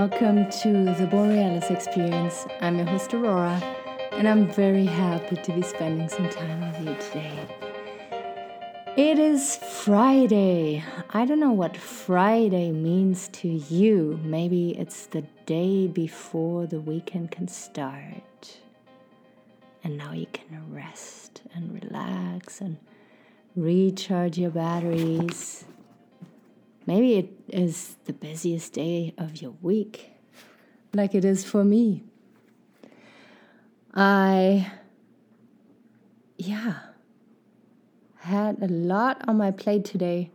welcome to the Borealis Experience. I'm your host Aurora, and I'm very happy to be spending some time with you today. It is Friday. I don't know what Friday means to you. Maybe it's the day before the weekend can start. And now you can rest and relax and recharge your batteries Maybe it is the busiest day of your week, like it is for me. I, yeah, had a lot on my plate today,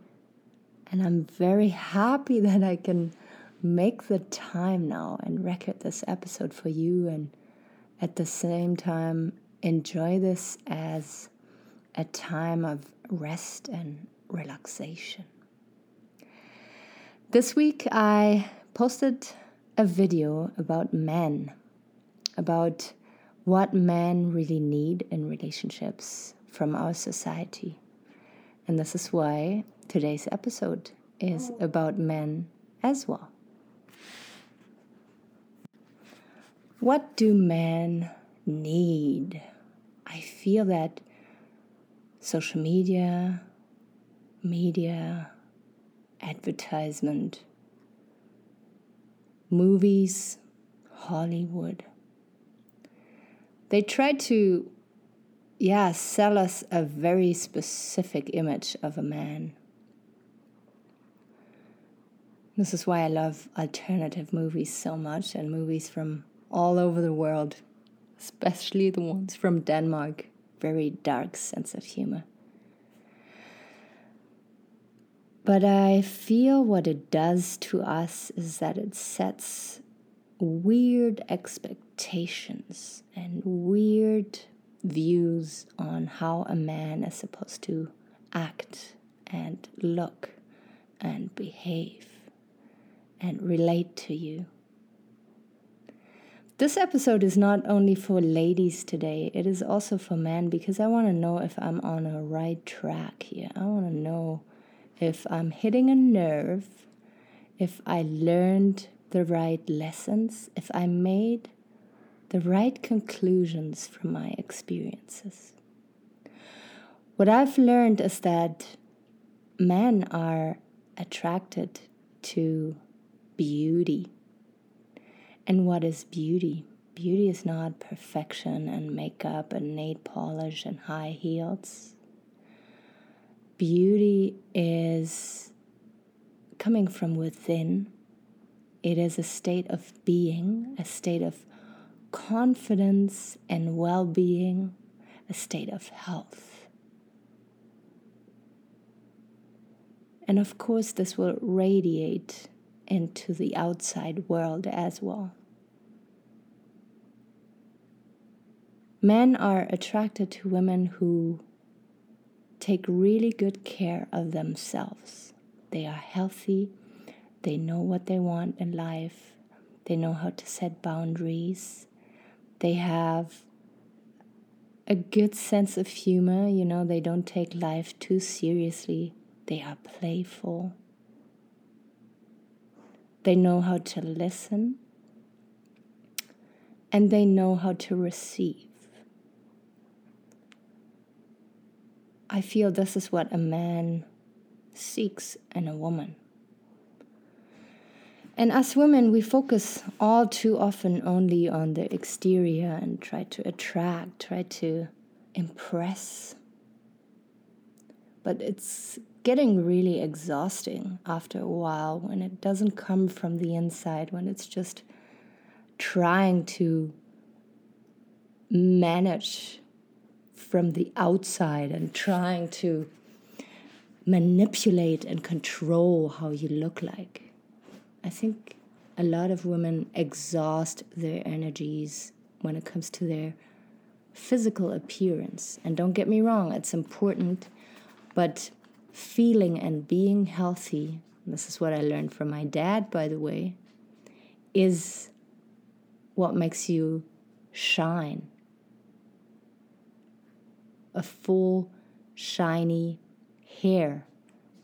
and I'm very happy that I can make the time now and record this episode for you, and at the same time, enjoy this as a time of rest and relaxation. This week I posted a video about men, about what men really need in relationships from our society. And this is why today's episode is oh. about men as well. What do men need? I feel that social media, media, advertisement, movies, Hollywood. They try to, yeah, sell us a very specific image of a man. This is why I love alternative movies so much and movies from all over the world, especially the ones from Denmark. Very dark sense of humor. But I feel what it does to us is that it sets weird expectations and weird views on how a man is supposed to act and look and behave and relate to you. This episode is not only for ladies today, it is also for men because I want to know if I'm on a right track here. I want to know if I'm hitting a nerve, if I learned the right lessons, if I made the right conclusions from my experiences. What I've learned is that men are attracted to beauty. And what is beauty? Beauty is not perfection and makeup and nail polish and high heels beauty is coming from within. It is a state of being, a state of confidence and well being, a state of health. And of course, this will radiate into the outside world as well. Men are attracted to women who take really good care of themselves. They are healthy, they know what they want in life, they know how to set boundaries, they have a good sense of humor, you know, they don't take life too seriously, they are playful. They know how to listen and they know how to receive. I feel this is what a man seeks in a woman. And as women, we focus all too often only on the exterior and try to attract, try to impress. But it's getting really exhausting after a while when it doesn't come from the inside, when it's just trying to manage from the outside and trying to manipulate and control how you look like. I think a lot of women exhaust their energies when it comes to their physical appearance. And don't get me wrong, it's important, but feeling and being healthy, this is what I learned from my dad, by the way, is what makes you shine a full, shiny hair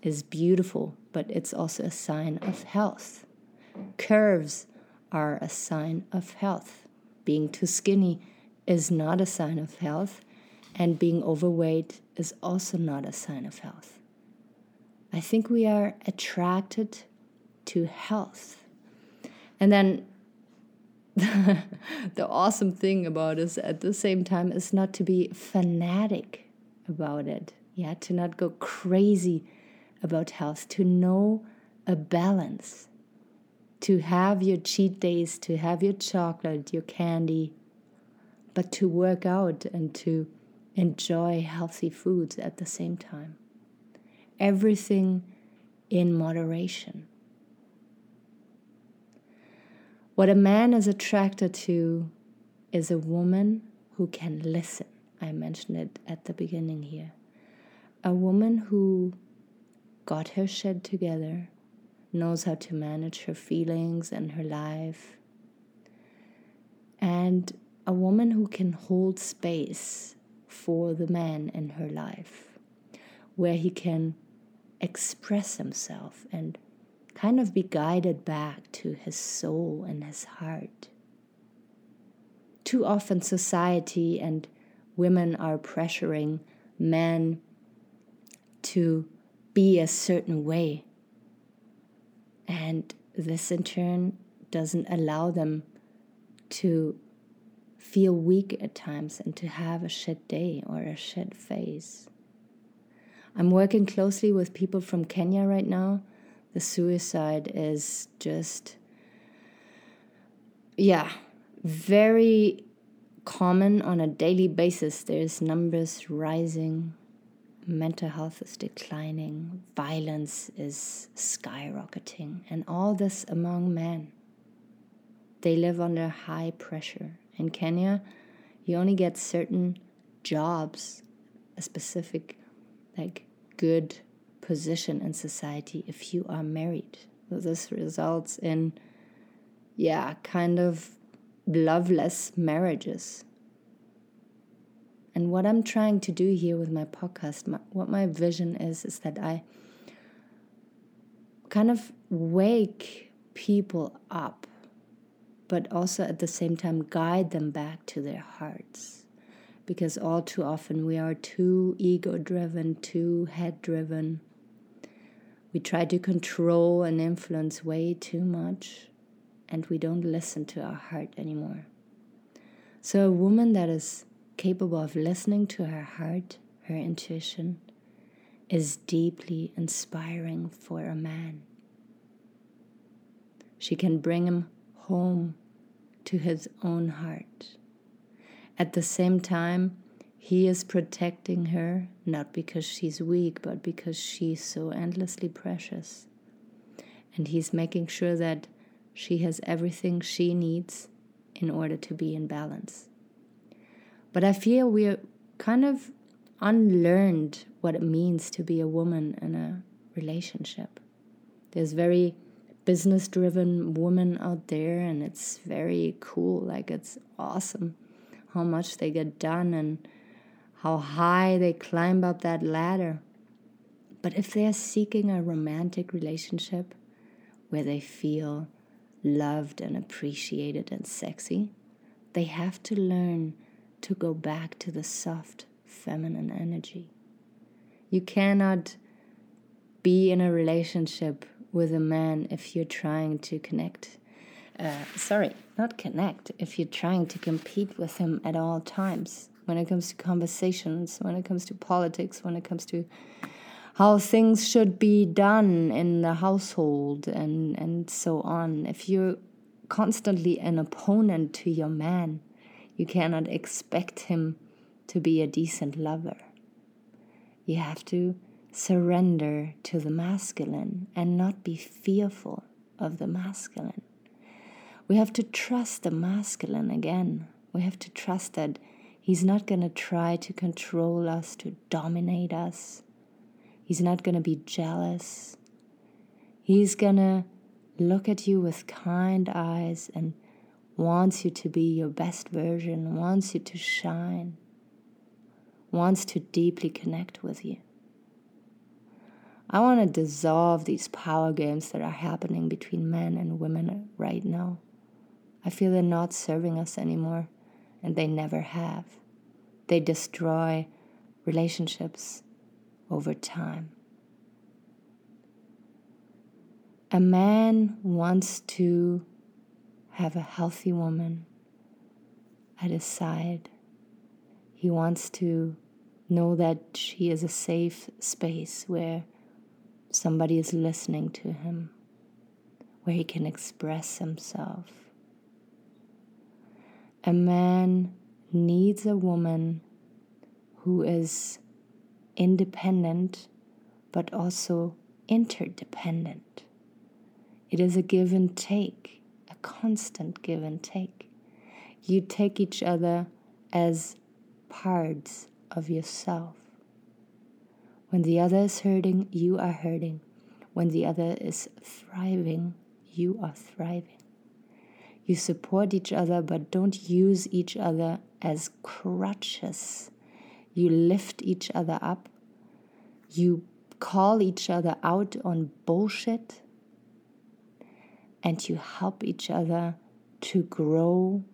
is beautiful, but it's also a sign of health. Curves are a sign of health. Being too skinny is not a sign of health, and being overweight is also not a sign of health. I think we are attracted to health. And then the awesome thing about this at the same time is not to be fanatic about it. Yeah, to not go crazy about health, to know a balance, to have your cheat days, to have your chocolate, your candy, but to work out and to enjoy healthy foods at the same time. Everything in moderation. What a man is attracted to is a woman who can listen. I mentioned it at the beginning here. A woman who got her shit together, knows how to manage her feelings and her life, and a woman who can hold space for the man in her life, where he can express himself and kind of be guided back to his soul and his heart. Too often, society and women are pressuring men to be a certain way. And this, in turn, doesn't allow them to feel weak at times and to have a shit day or a shit phase. I'm working closely with people from Kenya right now the suicide is just, yeah, very common on a daily basis. There's numbers rising, mental health is declining, violence is skyrocketing, and all this among men. They live under high pressure. In Kenya, you only get certain jobs, a specific, like good position in society if you are married. This results in, yeah, kind of loveless marriages. And what I'm trying to do here with my podcast, my, what my vision is, is that I kind of wake people up, but also at the same time guide them back to their hearts because all too often we are too ego driven, too head driven, we try to control and influence way too much, and we don't listen to our heart anymore. So, a woman that is capable of listening to her heart, her intuition, is deeply inspiring for a man. She can bring him home to his own heart. At the same time, he is protecting her, not because she's weak, but because she's so endlessly precious. And He's making sure that she has everything she needs in order to be in balance. But I feel we're kind of unlearned what it means to be a woman in a relationship. There's very business driven women out there, and it's very cool. Like, it's awesome how much they get done and how high they climb up that ladder. But if they are seeking a romantic relationship where they feel loved and appreciated and sexy, they have to learn to go back to the soft feminine energy. You cannot be in a relationship with a man if you're trying to connect. Uh, sorry, not connect, if you're trying to compete with him at all times when it comes to conversations, when it comes to politics, when it comes to how things should be done in the household and, and so on. If you're constantly an opponent to your man, you cannot expect him to be a decent lover. You have to surrender to the masculine and not be fearful of the masculine. We have to trust the masculine again. We have to trust that He's not going to try to control us, to dominate us. He's not going to be jealous. He's going to look at you with kind eyes and wants you to be your best version, wants you to shine, wants to deeply connect with you. I want to dissolve these power games that are happening between men and women right now. I feel they're not serving us anymore, and they never have. They destroy relationships over time. A man wants to have a healthy woman at his side. He wants to know that she is a safe space where somebody is listening to him, where he can express himself. A man needs a woman who is independent but also interdependent. It is a give and take, a constant give and take. You take each other as parts of yourself. When the other is hurting, you are hurting. When the other is thriving, you are thriving. You support each other, but don't use each other as crutches. You lift each other up. You call each other out on bullshit and you help each other to grow.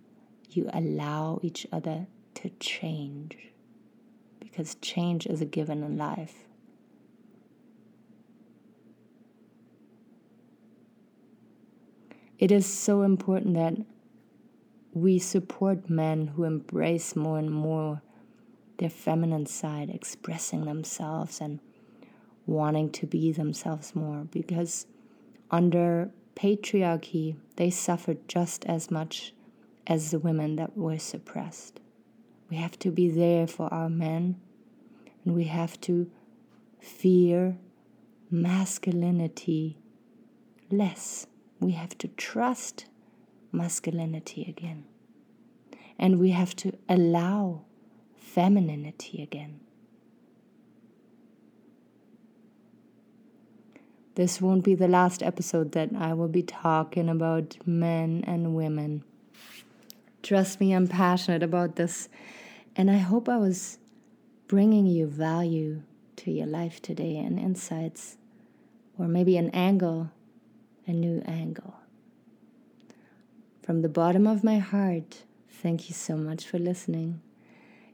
You allow each other to change because change is a given in life. It is so important that we support men who embrace more and more their feminine side, expressing themselves and wanting to be themselves more because under patriarchy, they suffered just as much as the women that were suppressed. We have to be there for our men, and we have to fear masculinity less. We have to trust masculinity again. And we have to allow femininity again. This won't be the last episode that I will be talking about men and women. Trust me, I'm passionate about this, and I hope I was bringing you value to your life today and insights, or maybe an angle, a new angle. From the bottom of my heart, thank you so much for listening.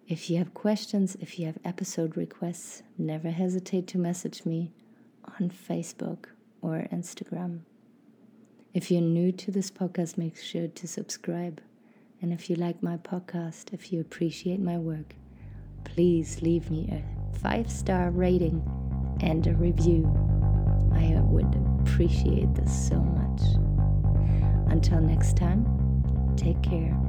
If you have questions, if you have episode requests, never hesitate to message me on Facebook or Instagram. If you're new to this podcast, make sure to subscribe. And if you like my podcast, if you appreciate my work, please leave me a five star rating and a review. I would appreciate this so much. Until next time, take care.